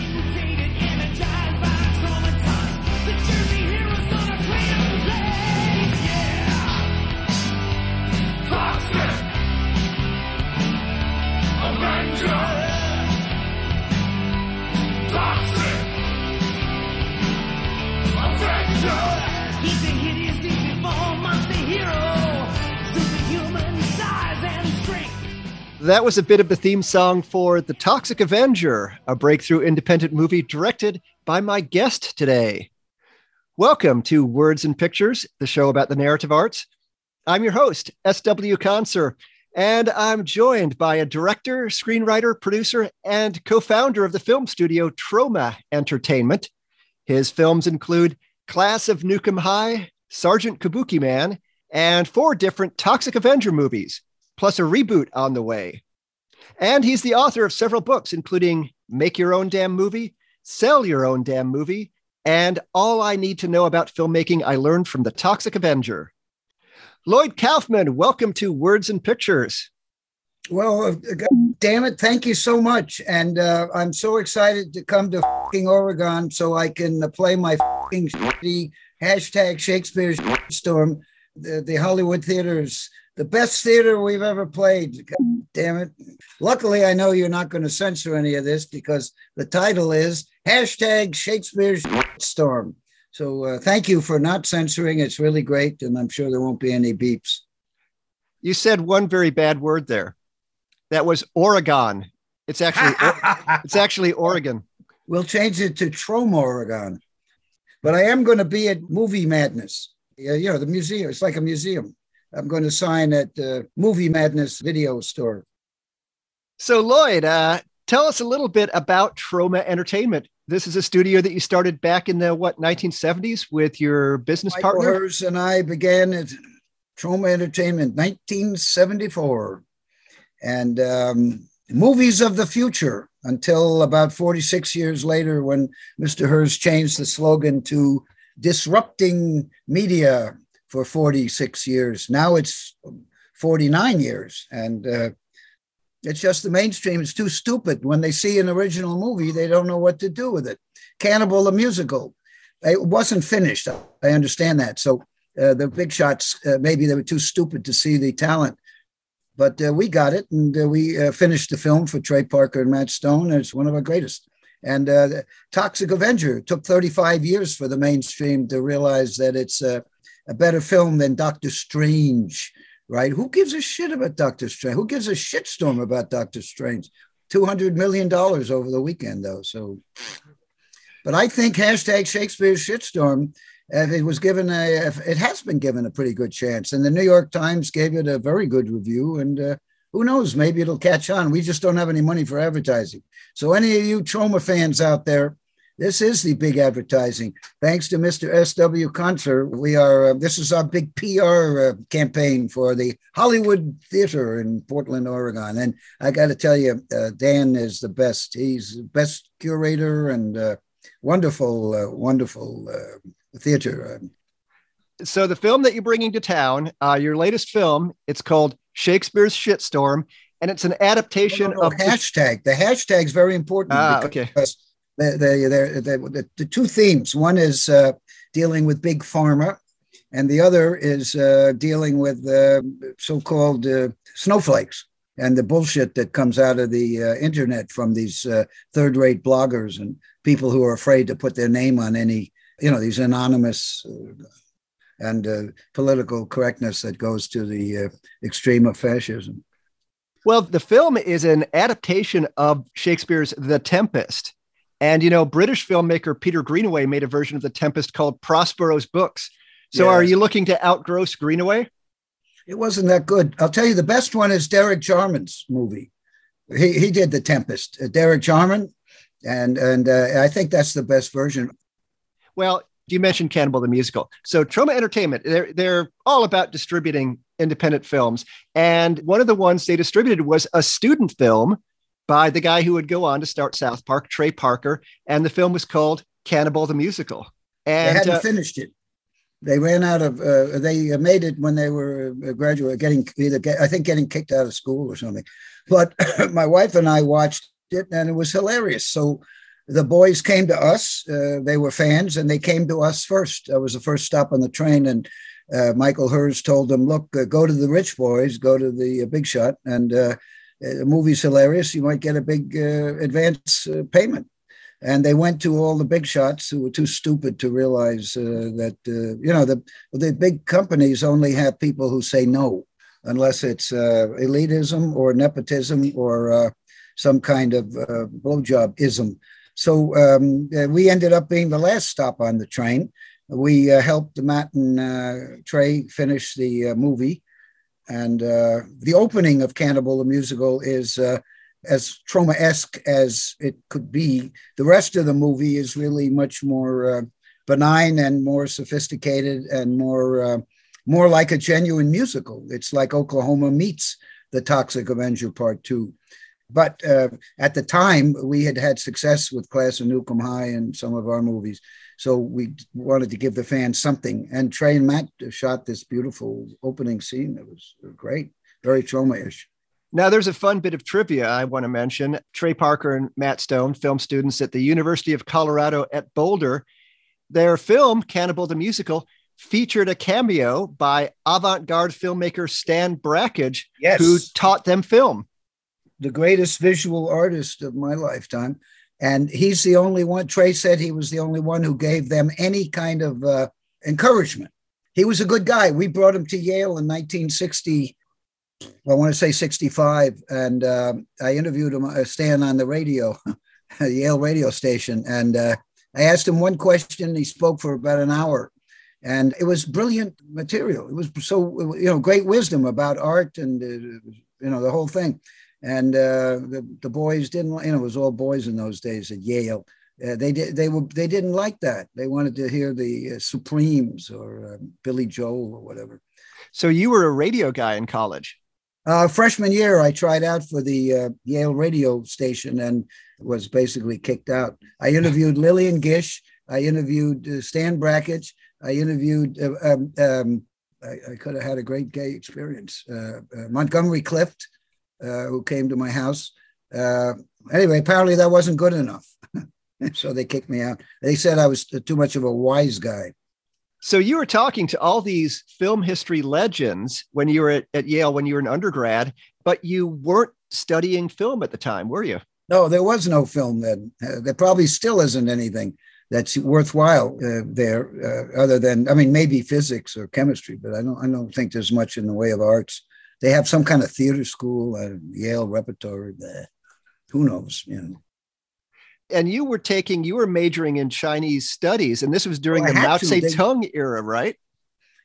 Thank you. That was a bit of the theme song for The Toxic Avenger, a breakthrough independent movie directed by my guest today. Welcome to Words and Pictures, the show about the narrative arts. I'm your host, S.W. Conser, and I'm joined by a director, screenwriter, producer, and co founder of the film studio Troma Entertainment. His films include Class of Nuke 'Em High, Sergeant Kabuki Man, and four different Toxic Avenger movies, plus a reboot on the way. And he's the author of several books, including Make Your Own Damn Movie, Sell Your Own Damn Movie, and All I Need to Know About Filmmaking I Learned from the Toxic Avenger. Lloyd Kaufman, welcome to Words and Pictures. Well, uh, damn it, thank you so much. And uh, I'm so excited to come to Oregon so I can uh, play my shitty hashtag Shakespeare storm. The, the Hollywood theaters, the best theater we've ever played. God damn it. Luckily, I know you're not going to censor any of this because the title is hashtag Shakespeare storm. So uh, thank you for not censoring. It's really great. And I'm sure there won't be any beeps. You said one very bad word there. That was Oregon. It's actually it's actually Oregon. We'll change it to Troma, Oregon. But I am going to be at Movie Madness. Yeah, you know, the museum. It's like a museum. I'm going to sign at uh, Movie Madness video store. So Lloyd, uh, tell us a little bit about Troma Entertainment. This is a studio that you started back in the what 1970s with your business Michael partner. Herz and I began at Troma Entertainment 1974. And um, movies of the future until about 46 years later when Mr. Herz changed the slogan to disrupting media for 46 years. Now it's 49 years. And uh, it's just the mainstream It's too stupid. When they see an original movie, they don't know what to do with it. Cannibal the musical, it wasn't finished. I understand that. So uh, the big shots, uh, maybe they were too stupid to see the talent. But uh, we got it, and uh, we uh, finished the film for Trey Parker and Matt Stone. And it's one of our greatest. And uh, Toxic Avenger took 35 years for the mainstream to realize that it's a better film than Doctor Strange right? Who gives a shit about Doctor Strange? Who gives a shitstorm about Doctor Strange? Two hundred million dollars over the weekend, though. So, but I think hashtag Shakespeare shitstorm. If it was given a, it has been given a pretty good chance, and the New York Times gave it a very good review, and uh, who knows, maybe it'll catch on. We just don't have any money for advertising. So, any of you Troma fans out there, this is the big advertising. Thanks to Mr. S.W. Conser, we are. Uh, this is our big PR uh, campaign for the Hollywood Theater in Portland, Oregon. And I got to tell you, uh, Dan is the best. He's the best curator and uh, wonderful, uh, wonderful uh, theater. So the film that you're bringing to town, uh, your latest film, it's called Shakespeare's Shitstorm, and it's an adaptation No, no, no, of hashtag. The hashtag is very important Ah, okay. The, the, the, the two themes. One is uh, dealing with big pharma, and the other is uh, dealing with uh, so-called uh, snowflakes and the bullshit that comes out of the uh, internet from these uh, third-rate bloggers and people who are afraid to put their name on any, you know, these anonymous and political correctness that goes to the extreme of fascism. Well, the film is an adaptation of Shakespeare's The Tempest. And, you know, British filmmaker Peter Greenaway made a version of The Tempest called Prospero's Books. So Yes. are you looking to outgross Greenaway? It wasn't that good. I'll tell you, the best one is Derek Jarman's movie. He he did the Tempest. Uh, Derek Jarman, and and uh, I think that's the best version. Well, you mentioned Cannibal the Musical. So Troma Entertainment, they're, they're all about distributing independent films. And one of the ones they distributed was a student film by the guy who would go on to start South Park, Trey Parker. And the film was called Cannibal the Musical. And they hadn't uh, finished it. They ran out of. Uh, they made it when they were uh, graduate, getting either get, I think getting kicked out of school or something. But my wife and I watched it, and it was hilarious. So the boys came to us. Uh, they were fans, and they came to us first. I was the first stop on the train, and uh, Michael Herz told them, "Look, uh, go to the rich boys, go to the uh, big shot, and uh, the movie's hilarious. You might get a big uh, advance payment." And they went to all the big shots who were too stupid to realize that you know the the big companies only have people who say no, unless it's elitism or nepotism or some kind of blowjob ism. So um, we ended up being the last stop on the train we uh, helped Matt and uh, Trey finish the uh, movie. And uh, the opening of Cannibal the Musical is uh, as Troma esque as it could be. The rest of the movie is really much more uh, benign and more sophisticated and more, more like a genuine musical. It's like Oklahoma meets the Toxic Avenger Part 2 but uh, at the time we had had success with class of 'Em High and some of our movies so we wanted to give the fans something. And Trey and Matt shot this beautiful opening scene. It was great, very Troma-ish. Now, there's a fun bit of trivia I want to mention. Trey Parker and Matt Stone, film students at the University of Colorado at Boulder, their film, Cannibal the Musical, featured a cameo by avant garde filmmaker Stan Brakhage, yes. who taught them film. The greatest visual artist of my lifetime. And he's the only one, Trey said he was the only one who gave them any kind of uh, encouragement. He was a good guy. We brought him to Yale in 1960. I want to say 65. And uh, I interviewed him, uh, staying on the radio, Yale radio station. And uh, I asked him one question. He spoke for about an hour. And it was brilliant material. It was so, you know, great wisdom about art and, uh, you know, the whole thing and uh, the the boys didn't. You know, it was all boys in those days at Yale. Uh, they did. They were. They didn't like that. They wanted to hear the uh, Supremes or uh, Billy Joel or whatever. So you were a radio guy in college. Uh, freshman year, I tried out for the uh, Yale radio station and was basically kicked out. I interviewed Lillian Gish. I interviewed Stan Brakhage. I interviewed. Um, um, I, I, could have had a great gay experience. Montgomery Clift uh, who came to my house. Uh, anyway, apparently that wasn't good enough. so they kicked me out. They said I was too much of a wise guy. So you were talking to all these film history legends when you were at, at Yale, when you were an undergrad, but you weren't studying film at the time, were you? No, there was no film then. Uh, there probably still isn't anything that's worthwhile uh, there, uh, other than I mean maybe physics or chemistry, but I don't I don't think there's much in the way of arts they have some kind of theater school, at Yale repertory. Bleh. Who knows? You know. And you were taking, you were majoring in Chinese studies, and this was during well, the Mao Zedong era, right?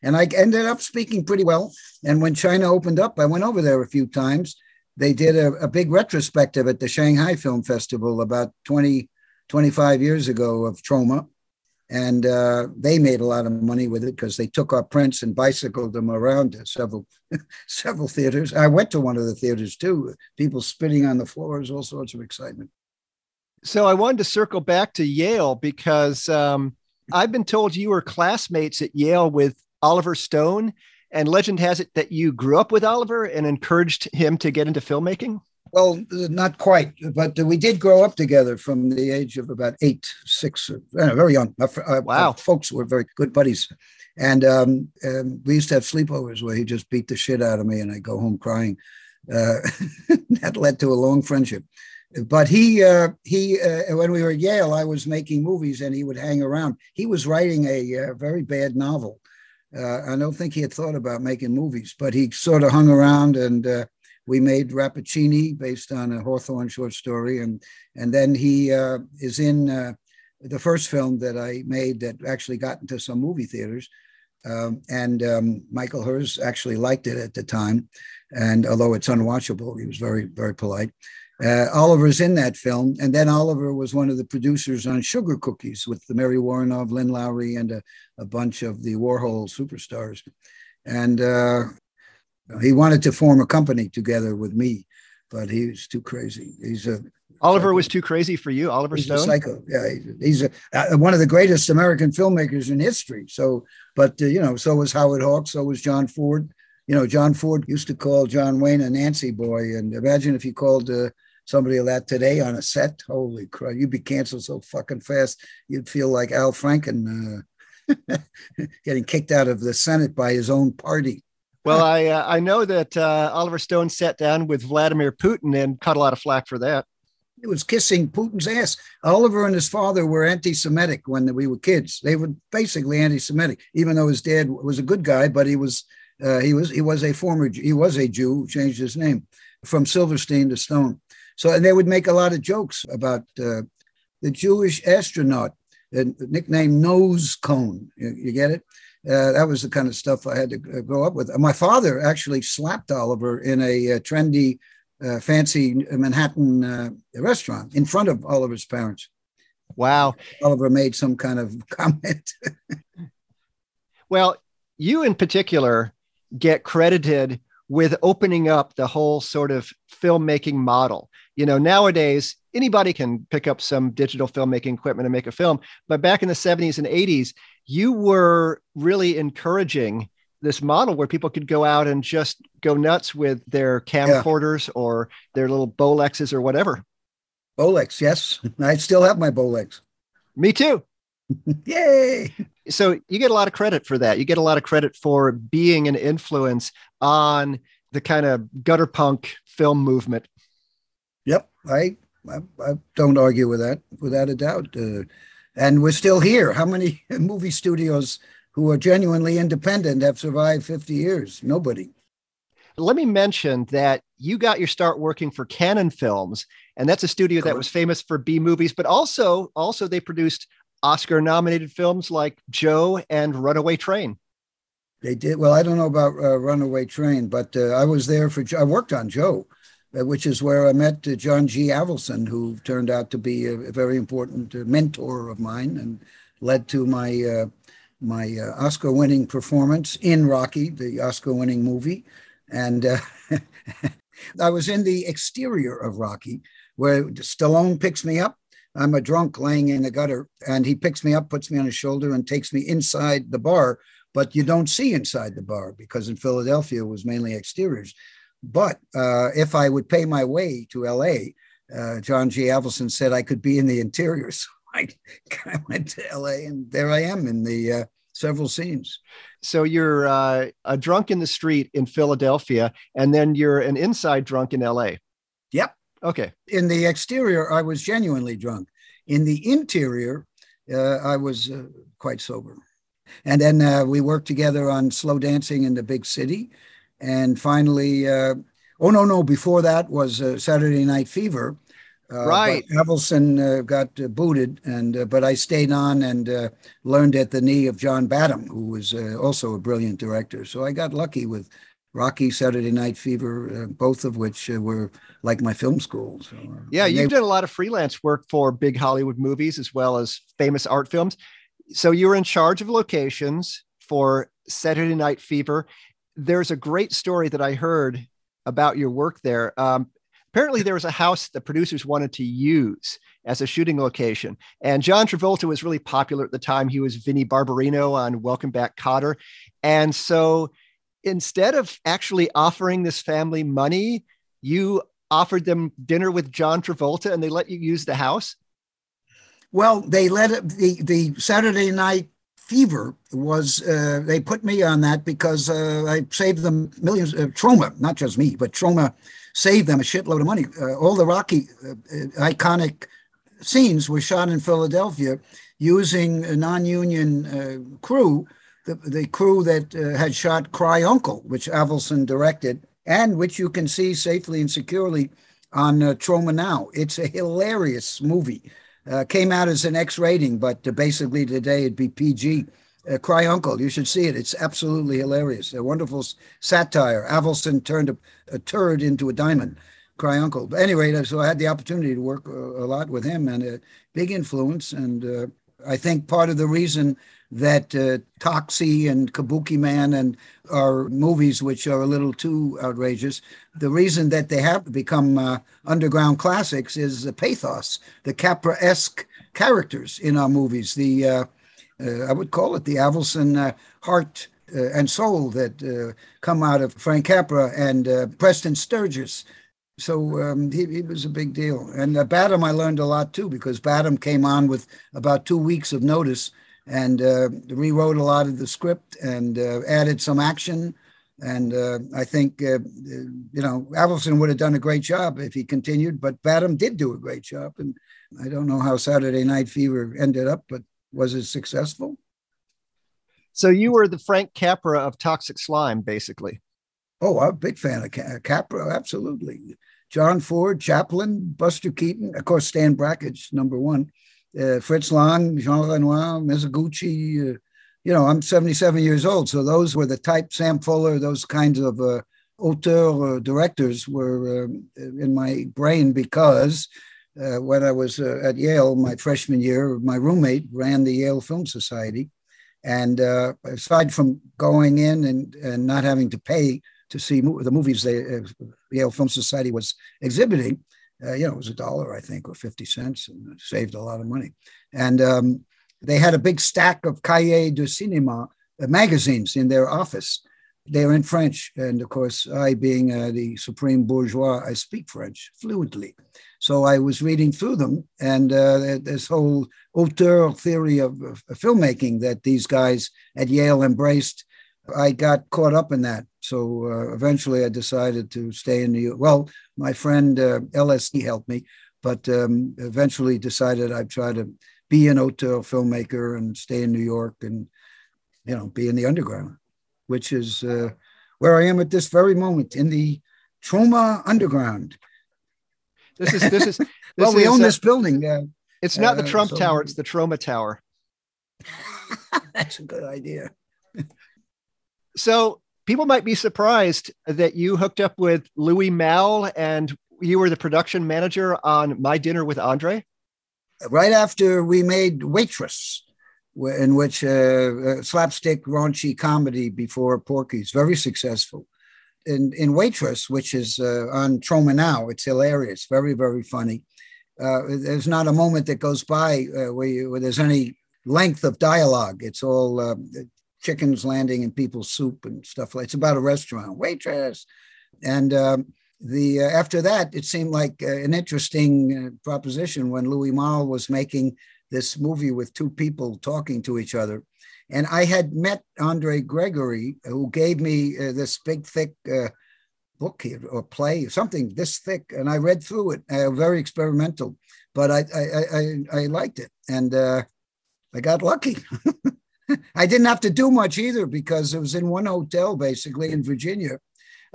And I ended up speaking pretty well. And when China opened up, I went over there a few times. They did a, a big retrospective at the Shanghai Film Festival about 20, 25 years ago of Troma and uh, they made a lot of money with it because they took our prints and bicycled them around several several theaters. I went to one of the theaters too. People spitting on the floors, all sorts of excitement. So I wanted to circle back to Yale because um, I've been told you were classmates at Yale with Oliver Stone, and legend has it that you grew up with Oliver and encouraged him to get into filmmaking. Well, not quite, but we did grow up together from the age of about eight, six, uh, very young. Our, wow. Our folks were very good buddies. And um, um, we used to have sleepovers where he just beat the shit out of me and I go home crying. Uh, that led to a long friendship. But he, uh, he, uh, when we were at Yale, I was making movies and he would hang around. He was writing a uh, very bad novel. Uh, I don't think he had thought about making movies, but he sort of hung around and we made Rappaccini based on a Hawthorne short story, and and then he uh, is in uh, the first film that I made that actually got into some movie theaters. Um, and um, Michael Herz actually liked it at the time, and although it's unwatchable, he was very very polite. Uh, Oliver's in that film, and then Oliver was one of the producers on Sugar Cookies with the Mary Woronov, Lynn Lowry, and a, a bunch of the Warhol superstars. And uh, he wanted to form a company together with me, but he was too crazy. He's a Oliver psycho. was too crazy for you, Oliver he's Stone. psycho. Yeah, he's a, uh, one of the greatest American filmmakers in history. So, but uh, you know, so was Howard Hawks. So was John Ford. You know, John Ford used to call John Wayne a Nancy boy, and imagine if he called uh, somebody of that today on a set. Holy crap, you'd be canceled so fucking fast. You'd feel like Al Franken uh, getting kicked out of the Senate by his own party. Well, I uh, I know that uh, Oliver Stone sat down with Vladimir Putin and caught a lot of flack for that. He was kissing Putin's ass. Oliver and his father were anti-Semitic when we were kids. They were basically anti-Semitic, even though his dad was a good guy, but he was uh, he was he was a former he was a Jew, changed his name from Silverstein to Stone. So and they would make a lot of jokes about uh, the Jewish astronaut, uh, nicknamed Nose Cone. You, you get it? Uh, that was the kind of stuff I had to uh, grow up with. My father actually slapped Oliver in a, a uh, trendy, uh, fancy Manhattan uh, restaurant in front of Oliver's parents. Wow. Oliver made some kind of comment. well, you in particular get credited with opening up the whole sort of filmmaking model. You know, nowadays anybody can pick up some digital filmmaking equipment and make a film, but back in the 70s and 80s, you were really encouraging this model where people could go out and just go nuts with their camcorders yeah. or their little Bolexes or whatever. Bolex, yes. I still have my Bolex. Me too. Yay. So you get a lot of credit for that. You get a lot of credit for being an influence on the kind of gutter punk film movement. Yep. I I, I don't argue with that without a doubt. Uh, and we're still here. How many movie studios who are genuinely independent have survived 50 years? Nobody. Let me mention that you got your start working for Cannon Films, and that's a studio that was famous for B movies, but also also they produced Oscar nominated films like Joe and Runaway Train. They did. Well, I don't know about uh, Runaway Train, but uh, I was there for, I worked on Joe, which is where I met uh, John G. Avildsen, who turned out to be a, very important uh, mentor of mine and led to my, uh, my Oscar winning performance in Rocky, the Oscar winning movie. And I was in the exterior of Rocky, where Stallone picks me up I'm a drunk laying in the gutter, and he picks me up, puts me on his shoulder, and takes me inside the bar. But you don't see inside the bar because in Philadelphia it was mainly exteriors. But uh, if I would pay my way to LA, uh, John G. Avildsen said I could be in the interior. So I, I went to LA, and there I am in the uh, several scenes. So you're uh, a drunk in the street in Philadelphia, and then you're an inside drunk in LA. Yep. Okay. In the exterior, I was genuinely drunk. In the interior, uh, I was uh, quite sober. And then uh, we worked together on slow dancing in the big city. And finally, uh, oh, no, no, before that was uh, Saturday Night Fever. Uh, right. Avildsen got booted, and but I stayed on and learned at the knee of John Badham, who was also a brilliant director. So I got lucky with Rocky, Saturday Night Fever, uh, both of which uh, were like my film school. So, uh, yeah, you've done a lot of freelance work for big Hollywood movies as well as famous art films. So you were in charge of locations for Saturday Night Fever. There's a great story that I heard about your work there. Um, apparently, there was a house the producers wanted to use as a shooting location. And John Travolta was really popular at the time. He was Vinnie Barbarino on Welcome Back Kotter. And so instead of actually offering this family money, you offered them dinner with John Travolta and they let you use the house? Well, they let it, the the Saturday night fever was uh, they put me on that because uh, I saved them millions of uh, Troma, not just me, but Troma saved them a shitload of money. Uh, all the Rocky uh, uh, iconic scenes were shot in Philadelphia using a non-union crew the, the crew that had shot Cry Uncle, which Avildsen directed, and which you can see safely and securely on uh, Troma Now. It's a hilarious movie. Uh, came out as an X rating, but uh, basically today it'd be PG. Uh, Cry Uncle, you should see it. It's absolutely hilarious. A wonderful satire. Avildsen turned a, a turd into a diamond. Cry Uncle. But anyway, so I had the opportunity to work a, uh, a lot with him and a big influence. And uh, I think part of the reason that uh, Toxie and Kabuki Man and are movies which are a little too outrageous. The reason that they have become uh, underground classics is the pathos, the Capra-esque characters in our movies. The uh, uh I would call it the Avildsen uh, heart uh, and soul that come out of Frank Capra and Preston Sturges. So um, he, he was a big deal. And uh, I learned a lot too, because Badham came on with about two weeks of notice and uh, rewrote a lot of the script and uh, added some action. And uh, I think, uh, you know, Avildsen would have done a great job if he continued, but Badham did do a great job. And I don't know how Saturday Night Fever ended up, but was it successful? So you were the Frank Capra of Toxic Slime, basically. Oh, I'm a big fan of Capra, absolutely. John Ford, Chaplin, Buster Keaton, of course, Stan Brakhage, number one, uh, Fritz Lang, Jean Renoir, Mizoguchi. Uh, you know, I'm 77 years old, so those were the type, Sam Fuller, those kinds of uh, auteur uh, directors were uh, in my brain because uh, when I was uh, at Yale, my freshman year, my roommate ran the Yale Film Society. And aside from going in and, and not having to pay to see the movies the uh, Yale Film Society was exhibiting. Uh, you know, it was a dollar, I think, or 50 cents, and saved a lot of money. And um, they had a big stack of Cahiers du Cinéma uh, magazines in their office. They were in French. And of course, I, being uh, the supreme bourgeois, I speak French fluently. So I was reading through them, and uh, this whole auteur theory of, of filmmaking that these guys at Yale embraced I got caught up in that. So uh, eventually I decided to stay in New York. Well, my friend uh, LSD helped me, but um, eventually decided I'd try to be an auteur filmmaker and stay in New York and, you know, be in the underground, which is uh, where I am at this very moment in the Troma Underground. This is, this is, this well, we is, own this building. Uh, it's not the uh, Trump so, Tower, it's the Troma Tower. That's a good idea. So people might be surprised that you hooked up with Louis Malle and you were the production manager on My Dinner with Andre. Right after we made Waitress, in which uh, slapstick raunchy comedy before Porky's, very successful. In, in Waitress, which is uh, on Troma now, it's hilarious, very, very funny. Uh, there's not a moment that goes by uh, where, you, where, there's any length of dialogue. It's all uh, chickens landing in people's soup and stuff like. It's about a restaurant waitress, and um, the uh, after that it seemed like uh, an interesting uh, proposition when Louis Malle was making this movie with two people talking to each other, and I had met Andre Gregory who gave me uh, this big thick. Uh, book here or play something this thick and i read through it uh, very experimental but i i i, I liked it and i got lucky I didn't have to do much either because it was in one hotel basically in Virginia,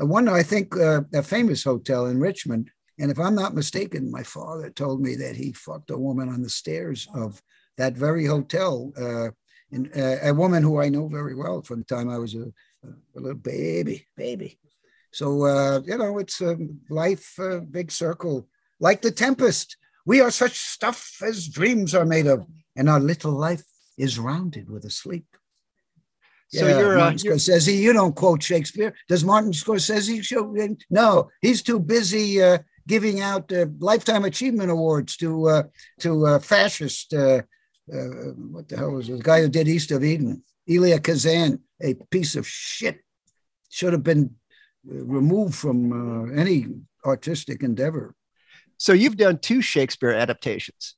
uh, one I think uh, a famous hotel in Richmond. And if I'm not mistaken, my father told me that he fucked a woman on the stairs of that very hotel, uh, and, uh, a woman who I know very well from the time I was a, a little baby, baby. So uh, you know, it's a life, uh, big circle, like the Tempest. We are such stuff as dreams are made of, and our little life is rounded with a sleep. So yeah, you're, uh, Martin uh, Scorsese. You don't quote Shakespeare. Does Martin Scorsese show? No, he's too busy uh, giving out uh, lifetime achievement awards to uh, to uh, fascist. what the hell was it? the guy who did East of Eden? Elia Kazan, a piece of shit, should have been removed from any artistic endeavor. So you've done two Shakespeare adaptations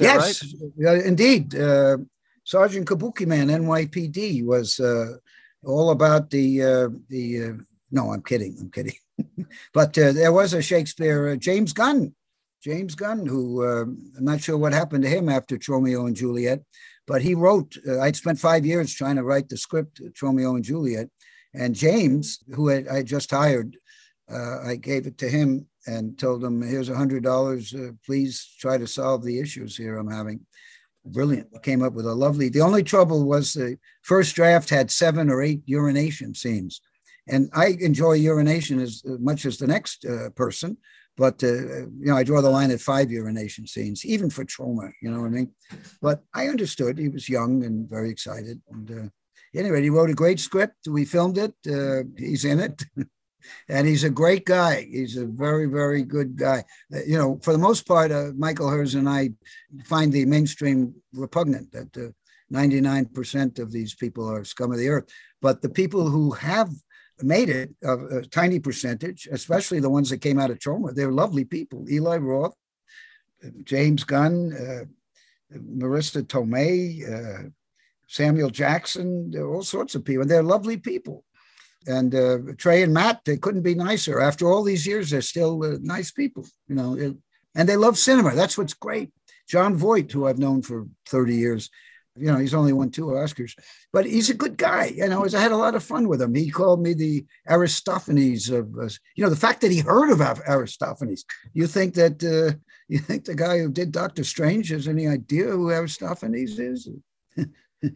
yes, right? indeed. Uh, Sergeant Kabuki Man, NYPD, was uh, all about the uh, the. Uh, no, I'm kidding. I'm kidding. but uh, there was a Shakespeare, uh, James Gunn, James Gunn, who I'm not sure what happened to him after Romeo and Juliet, but he wrote. I'd spent five years trying to write the script, Romeo and Juliet, and James, who I just hired, I gave it to him and told him, here's a hundred dollars. Uh, please try to solve the issues here I'm having. Brilliant. Came up with a lovely. The only trouble was the first draft had seven or eight urination scenes, and I enjoy urination as, as much as the next uh, person. But uh, you know, I draw the line at five urination scenes, even for Troma. You know what I mean? But I understood. He was young and very excited. And uh, anyway, he wrote a great script. We filmed it. Uh, he's in it. and he's a great guy. He's a very, very good guy. Uh, you know, for the most part, uh, Michael Herz and I find the mainstream repugnant that uh, 99% of these people are scum of the earth. But the people who have made it, a, a, tiny percentage, especially the ones that came out of Troma. They're lovely people. Eli Roth, James Gunn, uh, Marisa Tomei, uh, Samuel Jackson, all sorts of people. They're lovely people. And uh, Trey and Matt, they couldn't be nicer. After all these years, they're still uh, nice people, you know, and they love cinema. That's what's great. Jon Voight, who I've known for 30 years, you know, he's only won two Oscars, but he's a good guy. You know, I had a lot of fun with him. He called me the Aristophanes of, uh, you know, the fact that he heard of Aristophanes. You think that, uh, you think the guy who did Doctor Strange has any idea who Aristophanes is?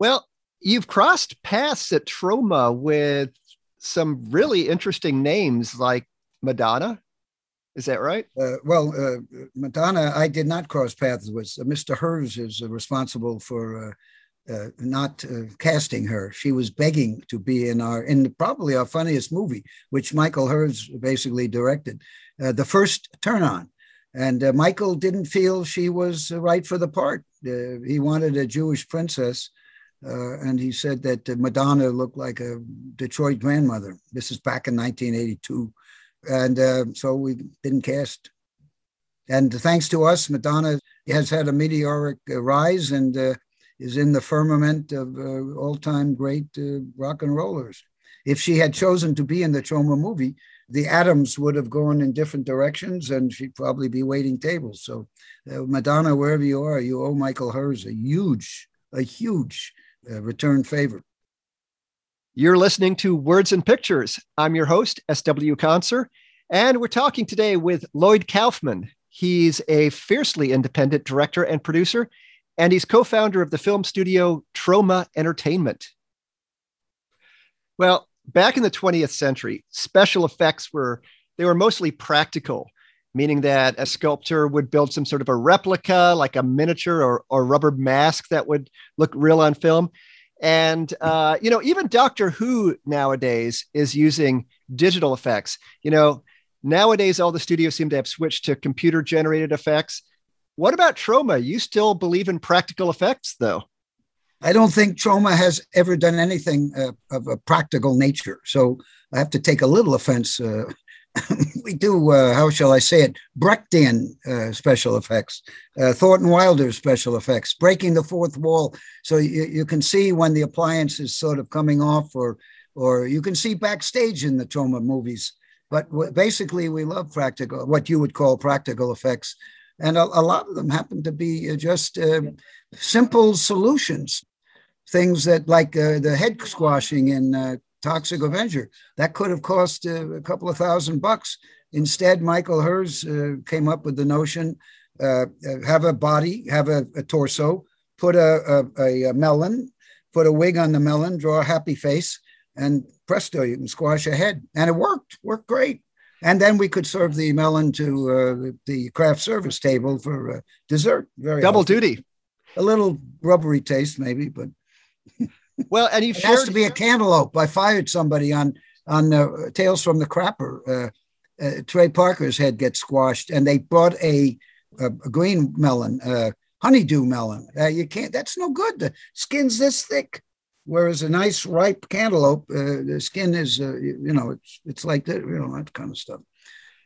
well, you've crossed paths at Troma with some really interesting names like Madonna is that right? Uh, well, uh, Madonna, I did not cross paths with. Uh, Mr. Herz is uh, responsible for uh, uh, not casting her. She was begging to be in our, in probably our funniest movie, which Michael Herz basically directed, the first Turn On. And Michael didn't feel she was right for the part. he wanted a Jewish princess. And he said that Madonna looked like a Detroit grandmother. This is back in 1982 and uh, so we didn't cast. And thanks to us, Madonna has had a meteoric uh, rise and uh, is in the firmament of uh, all-time great uh, rock and rollers. If she had chosen to be in the Troma movie, the atoms would have gone in different directions, and she'd probably be waiting tables. So, uh, Madonna, wherever you are, you owe Michael Herz a huge, a huge return favor. You're listening to Words and Pictures. I'm your host, S.W. Conser, and we're talking today with Lloyd Kaufman. He's a fiercely independent director and producer, and he's co founder of the film studio Troma Entertainment. Well, back in the 20th century, special effects were they were mostly practical, meaning that a sculptor would build some sort of a replica, like a miniature or, or rubber mask that would look real on film. And uh, you know, even Doctor Who nowadays is using digital effects. You know, nowadays all the studios seem to have switched to computer generated effects. What about Troma? You still believe in practical effects, though? I don't think Troma has ever done anything uh, of a practical nature. So I have to take a little offense uh, we do, uh, how shall I say it, Brechtian uh, special effects, uh, Thornton Wilder special effects, breaking the fourth wall. So you, you can see when the appliance is sort of coming off, or, or you can see backstage in the Troma movies. But w- basically, we love practical, what you would call practical effects. And a, a lot of them happen to be uh, just uh, simple solutions, things that like uh, the head squashing in Toxic Avenger. That could have cost uh, a couple of thousand bucks. Instead, Michael Herz uh, came up with the notion uh, uh have a body, have a, a torso, put a, a, a, melon, put a wig on the melon, draw a happy face, and presto, you can squash a head. And it worked, worked great. And then we could serve the melon to uh, the craft service table for uh, dessert. Very double healthy. duty. A little rubbery taste, maybe, but. Well, and you it has to be a cantaloupe. I fired somebody on on uh, Tales from the Crapper. Uh, uh, Trey Parker's head gets squashed, and they brought a, a, a green melon, uh, honeydew melon. Uh, you can't. That's no good. The skin's this thick. Whereas a nice ripe cantaloupe, uh, the skin is, you know, it's it's like that. You know that kind of stuff.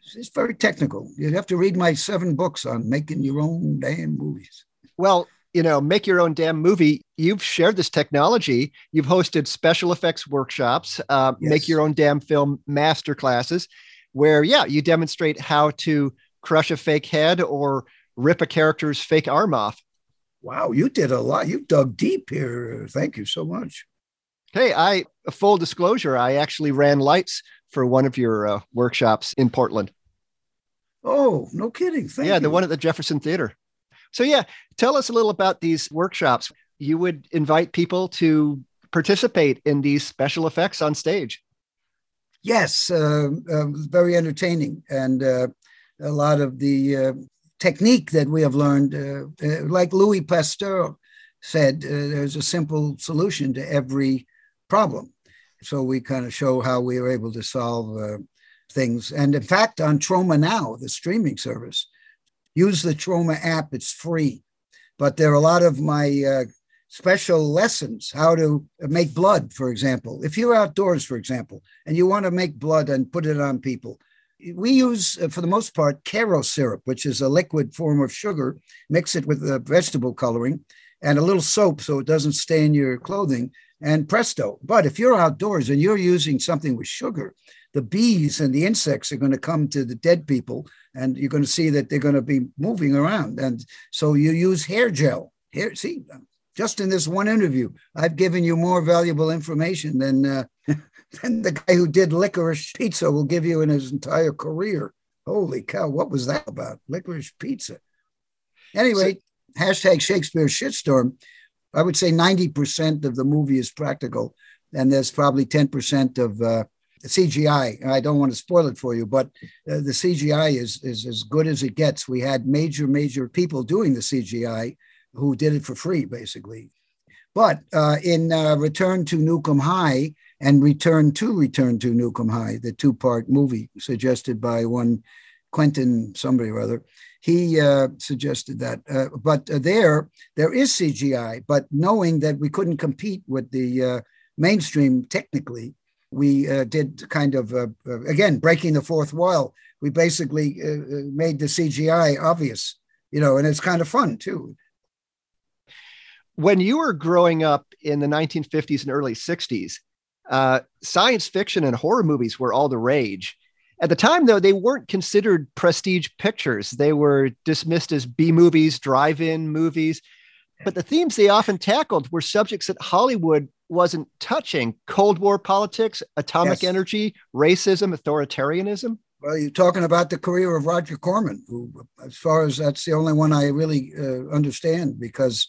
It's, it's very technical. You have to read my seven books on making your own damn movies. Well, you know, make your own damn movie. You've shared this technology. You've hosted special effects workshops, uh, yes. make your own damn film master classes, where yeah, you demonstrate how to crush a fake head or rip a character's fake arm off. Wow, you did a lot. You dug deep here. Thank you so much. Hey, I full disclosure, I actually ran lights for one of your uh, workshops in Portland. Oh, no kidding! Thank yeah, you. the one at the Jefferson Theater. So, yeah, tell us a little about these workshops. You would invite people to participate in these special effects on stage. Yes, uh, uh, very entertaining. And uh, a lot of the uh, technique that we have learned, uh, uh, like Louis Pasteur said, there's a simple solution to every problem. So we kind of show how we are able to solve things. And in fact, on Troma Now, the streaming service, use the Troma app. It's free. But there are a lot of my uh, special lessons how to make blood, for example. If you're outdoors, for example, and you want to make blood and put it on people, we use, uh, for the most part, Karo syrup, which is a liquid form of sugar. Mix it with uh, vegetable coloring and a little soap so it doesn't stain your clothing, and presto. But if you're outdoors and you're using something with sugar, the bees and the insects are going to come to the dead people, and you're going to see that they're going to be moving around. And so you use hair gel. Here, see, just in this one interview, I've given you more valuable information than uh, than the guy who did licorice pizza will give you in his entire career. Holy cow, what was that about? Licorice pizza. Anyway, so, hashtag Shakespeare shitstorm. I would say 90% of the movie is practical, and there's probably 10% of uh, CGI. I don't want to spoil it for you, but uh, the CGI is, is as good as it gets. We had major, major people doing the CGI who did it for free, basically. But uh, in uh, Return to 'Em High and Return to Return to 'Em High, the two part movie suggested by one Quentin, somebody or other, he uh, suggested that. Uh, but uh, there, there is CGI, but knowing that we couldn't compete with the uh, mainstream technically, we uh, did kind of, uh, uh, again, breaking the fourth wall. We basically made the CGI obvious, you know, and it's kind of fun too when you were growing up in the 1950s and early 60s, uh, science fiction and horror movies were all the rage. At the time, though, they weren't considered prestige pictures. They were dismissed as B movies, drive in movies. But the themes they often tackled were subjects that Hollywood wasn't touching Cold War politics, atomic yes. energy, racism, authoritarianism. Well, you're talking about the career of Roger Corman, who, as far as that's the only one I really uh, understand, because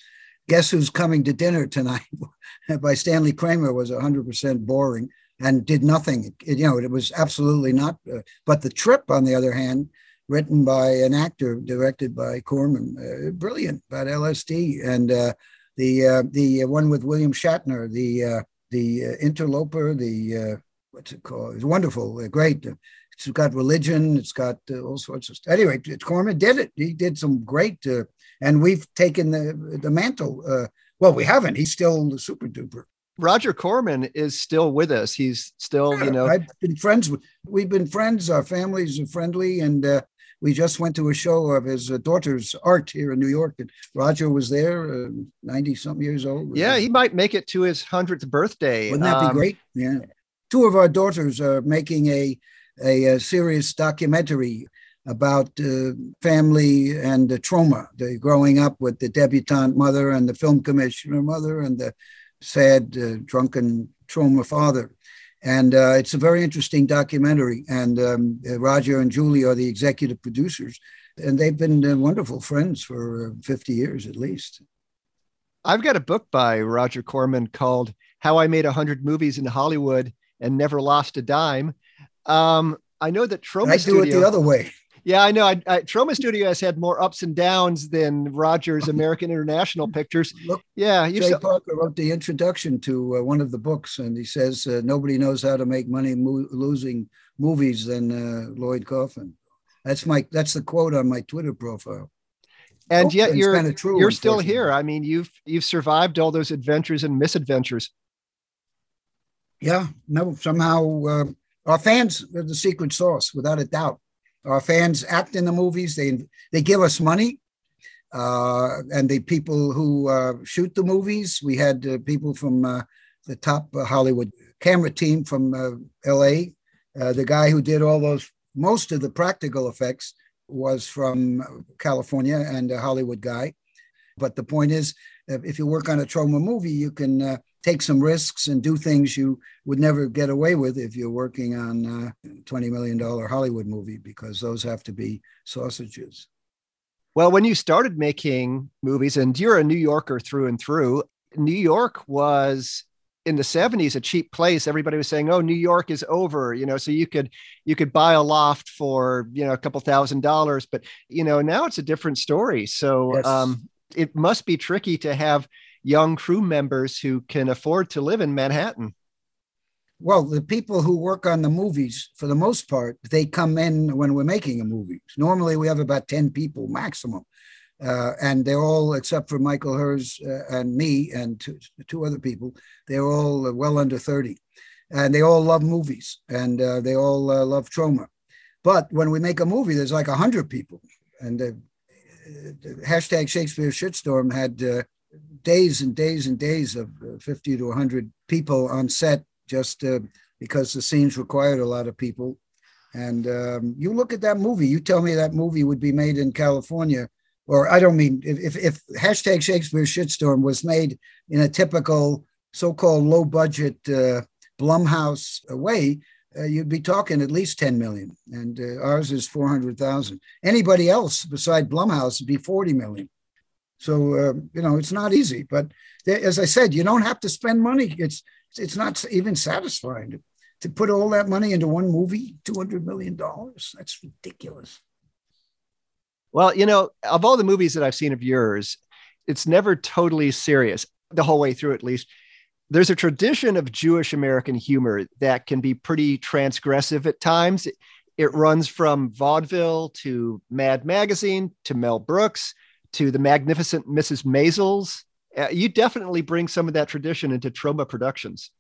Guess Who's Coming to Dinner Tonight by Stanley Kramer was 100% boring and did nothing. It, you know, it was absolutely not. Uh, but The Trip, on the other hand, written by an actor, directed by Corman, uh, brilliant about LSD. And uh, the uh, the one with William Shatner, the uh, the uh, interloper, the what's it called? It's wonderful, great. It's got religion. It's got all sorts of stuff. Anyway, Corman did it. He did some great and we've taken the the mantle. Uh, well, we haven't. He's still the super duper. Roger Corman is still with us. He's still, yeah, you know, I've been friends with. We've been friends. Our families are friendly, and uh, we just went to a show of his uh, daughter's art here in New York, and Roger was there, ninety uh, something years old. Yeah, he might make it to his hundredth birthday. Wouldn't that um, be great? Yeah, two of our daughters are making a a, a serious documentary about uh, family and the trauma, the growing up with the debutante mother and the film commissioner mother and the sad, uh, drunken trauma father. And uh, it's a very interesting documentary. And um, Roger and Julie are the executive producers, and they've been uh, wonderful friends for uh, 50 years at least. I've got a book by Roger Corman called How I Made 100 Movies in Hollywood and Never Lost a Dime. Um, I know that Troma I do Studio, it the other way. Yeah, I know. I, I, Troma Studio has had more ups and downs than Rogers American International Pictures. Look, yeah, Jay so- Parker wrote the introduction to uh, one of the books, and he says uh, nobody knows how to make money mo- losing movies than uh, Lloyd Kaufman. That's my that's the quote on my Twitter profile. And yet you're kind of true, you're still here. I mean, you've you've survived all those adventures and misadventures. Yeah, no, somehow uh, our fans are the secret sauce, without a doubt. Our fans act in the movies. They they give us money, uh, and the people who uh, shoot the movies. We had uh, people from uh, the top uh, Hollywood camera team from uh, L.A. the guy who did all those most of the practical effects was from California and a Hollywood guy. But the point is, if you work on a Troma movie, you can take some risks and do things you would never get away with if you're working on a $20 million Hollywood movie because those have to be sausages. Well, when you started making movies, and you're a New Yorker through and through, New York was in the 70s a cheap place everybody was saying oh new york is over you know so you could you could buy a loft for you know a couple thousand dollars but you know now it's a different story so yes. um, it must be tricky to have young crew members who can afford to live in Manhattan? Well, the people who work on the movies, for the most part, they come in when we're making a movie. Normally, we have about 10 people maximum. Uh, and they're all, except for Michael Herz uh, and me and two, two, other people, they're all well under 30. And they all love movies and uh, they all uh, love Troma. But when we make a movie, there's like 100 people. And the, the hashtag Shakespeare Shitstorm had uh, days and days and days of uh, 50 to 100 people on set just because the scenes required a lot of people. And um, you look at that movie, you tell me that movie would be made in California or I don't mean if, if hashtag Shakespeare shitstorm was made in a typical so-called low budget uh, Blumhouse way, uh, you'd be talking at least 10 million, and uh, ours is 400,000. Anybody else beside Blumhouse would be 40 million. So uh, you know it's not easy, but as I said, you don't have to spend money. It's it's not even satisfying to, to put all that money into one movie. 200 million dollars. That's ridiculous. Well, you know, of all the movies that I've seen of yours, it's never totally serious the whole way through, at least. There's a tradition of Jewish American humor that can be pretty transgressive at times. It runs from vaudeville to Mad Magazine to Mel Brooks to the magnificent Mrs. Maisels. Uh, you definitely bring some of that tradition into Troma Productions.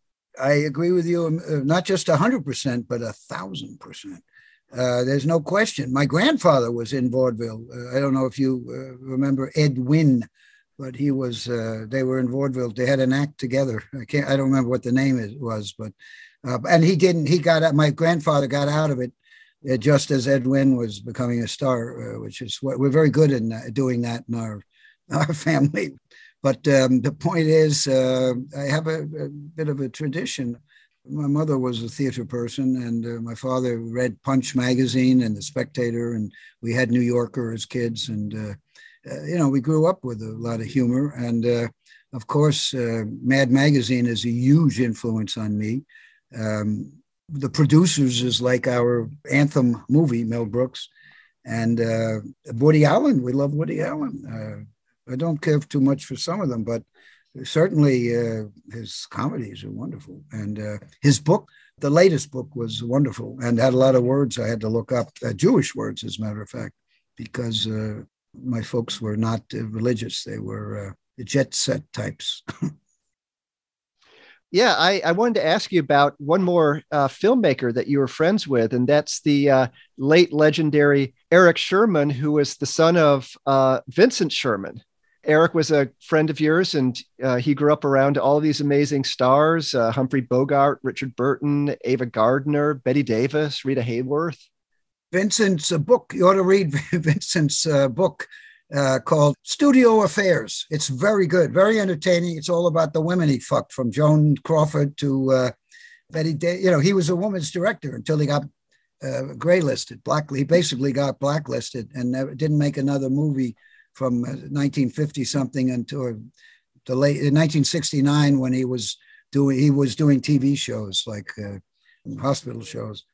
I agree with you, um, uh, not just 100%, but a thousand percent. Uh, there's no question. My grandfather was in vaudeville. Uh, I don't know if you uh, remember Ed Wynn, but he was. Uh, they were in vaudeville. They had an act together. I can't. I don't remember what the name is, was, but uh, and he didn't. He got out. My grandfather got out of it just as Ed Wynn was becoming a star, which is what we're very good in doing that in our our family. But um, the point is, I have a, a bit of a tradition my mother was a theater person, and uh, my father read Punch magazine and The Spectator, and we had New Yorker as kids, and uh, uh, you know we grew up with a lot of humor, and uh, of course, uh, Mad magazine is a huge influence on me. Um, the producers is like our anthem movie, Mel Brooks, and uh, Woody Allen. We love Woody Allen. I don't care too much for some of them, but certainly uh, his comedies are wonderful. And uh, his book, the latest book, was wonderful and had a lot of words I had to look up, uh, Jewish words, as a matter of fact, because uh, my folks were not uh, religious. They were uh, jet set types. yeah, I, I, wanted to ask you about one more filmmaker that you were friends with, and that's the late legendary Eric Sherman, who was the son of Vincent Sherman. Eric was a friend of yours, and uh, he grew up around all these amazing stars uh, Humphrey Bogart, Richard Burton, Ava Gardner, Bette Davis, Rita Hayworth. Vincent's a book, you ought to read Vincent's uh, book uh, called Studio Affairs. It's very good, very entertaining. It's all about the women he fucked from Joan Crawford to uh, Betty Day. You know, he was a woman's director until he got uh, gray listed, black. He basically got blacklisted and never, didn't make another movie from 1950 uh, something until the late in 1969 when he was doing he was doing TV shows like uh, hospital shows.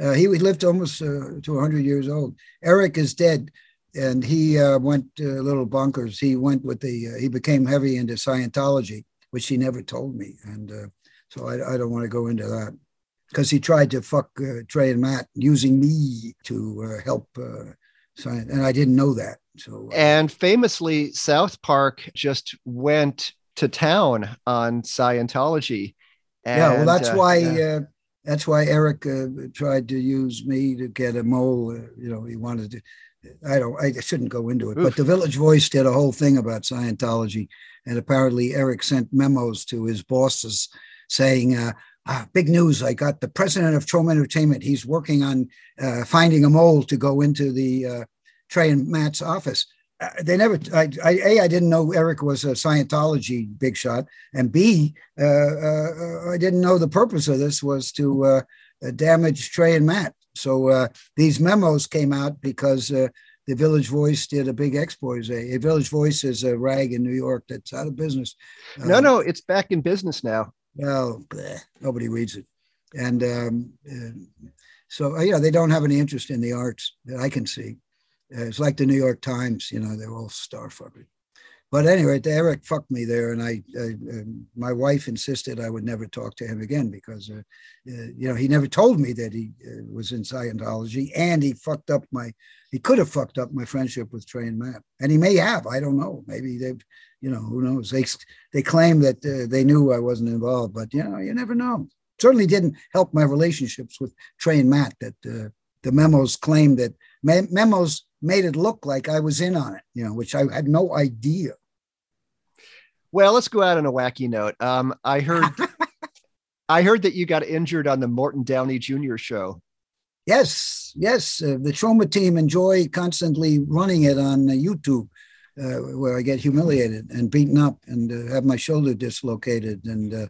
Uh, he lived almost uh, to 100 years old. Eric is dead, and he uh, went a little bonkers. He went with the uh, he became heavy into Scientology, which he never told me, and so I, I, don't want to go into that because he tried to fuck Trey and Matt using me to help. Science, and I didn't know that. So, uh, and famously, South Park just went to town on Scientology. And, yeah, well, that's uh, why. Yeah. Uh, that's why Eric uh, tried to use me to get a mole. Uh, you know, he wanted to. I don't. I shouldn't go into it. Oof. But the Village Voice did a whole thing about Scientology, and apparently Eric sent memos to his bosses saying, uh, ah, "Big news! I got the president of Troma Entertainment. He's working on uh, finding a mole to go into the uh, Trey and Matt's office. Uh, they never. I, I, a. I didn't know Eric was a Scientology big shot, and B. Uh, uh, I didn't know the purpose of this was to uh, damage Trey and Matt. So uh, these memos came out because uh, the Village Voice did a big expose. A Village Voice is a rag in New York that's out of business. No, um, no, it's back in business now. Well, bleh, nobody reads it, and um, so yeah, they don't have any interest in the arts that I can see. Uh, it's like the New York Times, you know, they're all star fuckery. But anyway, Eric fucked me there, and I, I uh, my wife insisted I would never talk to him again because, uh, uh, you know, he never told me that he uh, was in Scientology, and he fucked up my, he could have fucked up my friendship with Trey and Matt, and he may have. I don't know. Maybe they've, you know, who knows? They they claim that uh, they knew I wasn't involved, but you know, you never know. Certainly didn't help my relationships with Trey and Matt. That uh, the memos claim that memos made it look like I was in on it, you know, which I had no idea. Well, let's go out on a wacky note. Um, I heard, I heard that you got injured on the Morton Downey Jr. show. Yes, yes. Uh, the Troma team enjoy constantly running it on uh, YouTube, uh, where I get humiliated and beaten up and uh, have my shoulder dislocated. And uh,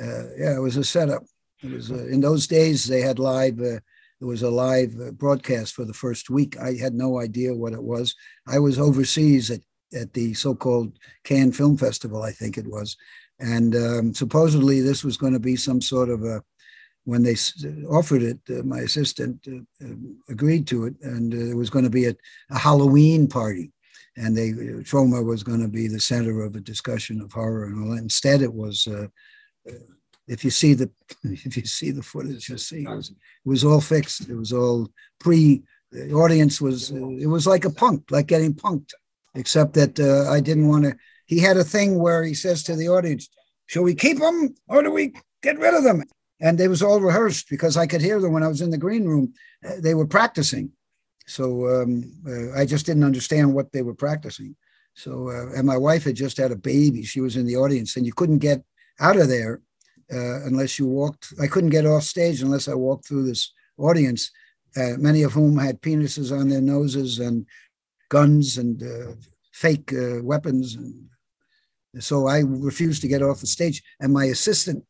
uh, yeah, it was a setup. It was in those days they had live it was a live uh, broadcast for the first week. I had no idea what it was. I was overseas at, at the so called Cannes Film Festival, I think it was. And um, supposedly this was going to be some sort of a, when they offered it, uh, my assistant uh, uh agreed to it, and uh, it was going to be a, a, Halloween party. And they, Troma was going to be the center of a discussion of horror and all. Instead, it was uh, if you see the if you see the footage, you'll see it was, it was all fixed. It was all pre. The audience was it was like a punk, like getting punked, except that uh, I didn't want to. He had a thing where he says to the audience, "Shall we keep them or do we get rid of them?" And it was all rehearsed because I could hear them when I was in the green room. Uh, they were practicing, so um, uh, I just didn't understand what they were practicing. So, uh, and my wife had just had a baby. She was in the audience, and you couldn't get out of there uh, unless you walked. I couldn't get off stage unless I walked through this audience, uh, many of whom had penises on their noses and guns and uh, fake uh, weapons. And so I refused to get off the stage. And my assistant,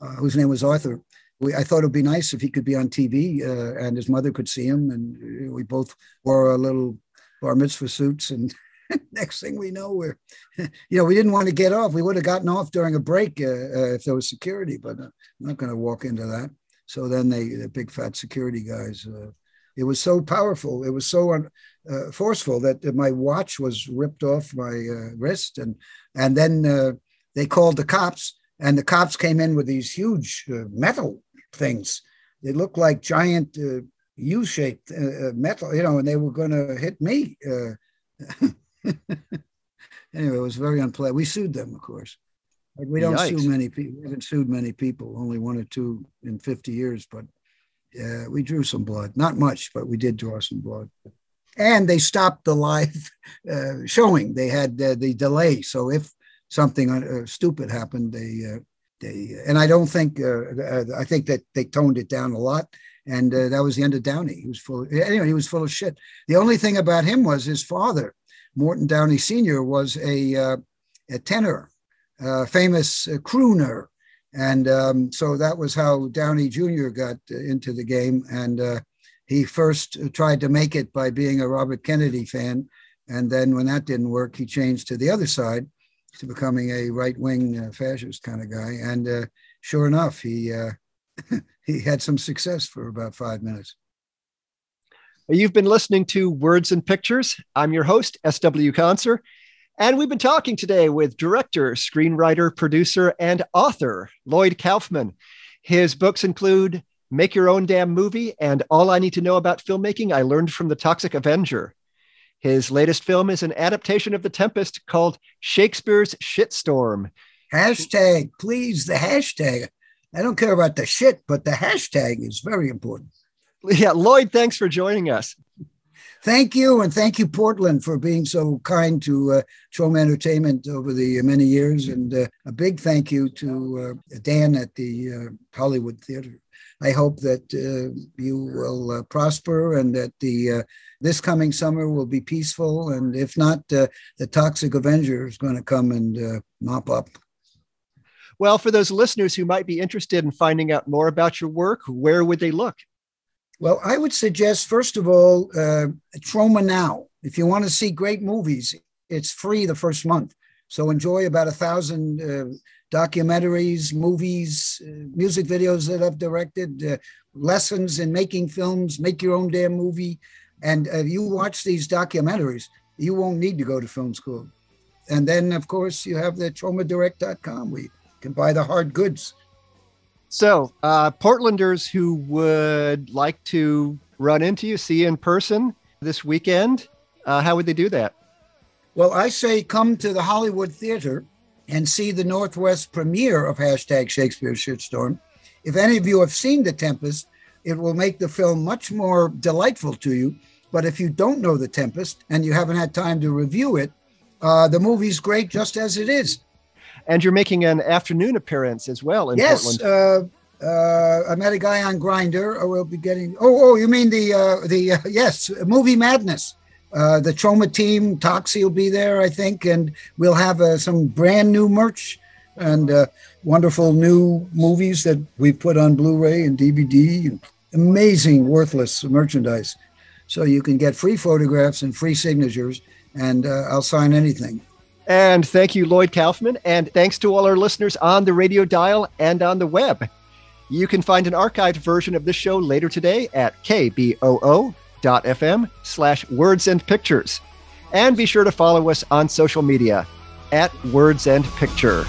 uh, whose name was Arthur, we, I thought it would be nice if he could be on TV uh, and his mother could see him. And we both wore our little bar mitzvah suits and next thing we know, we're, you know, we didn't want to get off. We would have gotten off during a break uh, uh, if there was security, but uh, I'm not going to walk into that. So then they, the big fat security guys, uh, it was so powerful. It was so uh, forceful that my watch was ripped off my uh, wrist. And, and then they called the cops and the cops came in with these huge metal things. They looked like giant U-shaped metal, you know, and they were going to hit me. anyway, it was very unpleasant. We sued them, of course. Like we don't Yikes. sue many people. We haven't sued many people, only one or two in 50 years, but yeah, we drew some blood. Not much, but we did draw some blood. And they stopped the live uh, showing. They had uh, the delay. So if something uh, stupid happened, they, uh, they, and I don't think, uh, uh, I think that they toned it down a lot. And that was the end of Downey. He was full, of, anyway, he was full of shit. The only thing about him was his father Morton Downey Sr. was a, uh, a tenor, famous uh, crooner. And um, so that was how Downey Jr. got uh, into the game. And uh, he first tried to make it by being a Robert Kennedy fan. And then when that didn't work, he changed to the other side to becoming a right wing fascist kind of guy. And sure enough, he, he had some success for about five minutes. You've been listening to Words and Pictures. I'm your host, S.W. Conser, and we've been talking today with director, screenwriter, producer, and author Lloyd Kaufman. His books include Make Your Own Damn Movie and All I Need to Know About Filmmaking I Learned from the Toxic Avenger. His latest film is an adaptation of The Tempest called Shakespeare's Shitstorm. Hashtag, please, the hashtag. I don't care about the shit, but the hashtag is very important yeah, Lloyd, thanks for joining us. Thank you, and thank you, Portland, for being so kind to uh, Entertainment over the many years, and uh, a big thank you to uh, Dan at the uh, Hollywood Theater. I hope that uh, you will uh, prosper and that the this coming summer will be peaceful, and if not, the Toxic Avenger is going to come and mop up. Well, for those listeners who might be interested in finding out more about your work, where would they look? Well, I would suggest, first of all, uh, Troma Now. If you want to see great movies, it's free the first month. So enjoy about a thousand uh, documentaries, movies, uh, music videos that I've directed, uh, lessons in making films, make your own damn movie. And if you watch these documentaries, you won't need to go to film school. And then, of course, you have the tromadirect.com where you can buy the hard goods. So, uh, Portlanders who would like to run into you, see you in person this weekend, uh, how would they do that? Well, I say come to the Hollywood Theater and see the Northwest premiere of hashtag Shakespeare Shitstorm. If any of you have seen The Tempest, it will make the film much more delightful to you. But if you don't know The Tempest and you haven't had time to review it, uh, the movie's great just as it is. And you're making an afternoon appearance as well in yes, Portland. uh, uh, I met a guy on Grindr. We'll be getting. Oh, oh, you mean the uh, the uh, yes, movie madness. Uh, the Troma team, Toxie will be there, I think, and we'll have uh, some brand new merch and uh, wonderful new movies that we put on Blu-ray and DVD. And amazing, worthless merchandise. So you can get free photographs and free signatures, and uh, I'll sign anything. And thank you, Lloyd Kaufman. And thanks to all our listeners on the radio dial and on the web. You can find an archived version of this show later today at kboo.fm slash words and pictures. And be sure to follow us on social media at Words and Picture.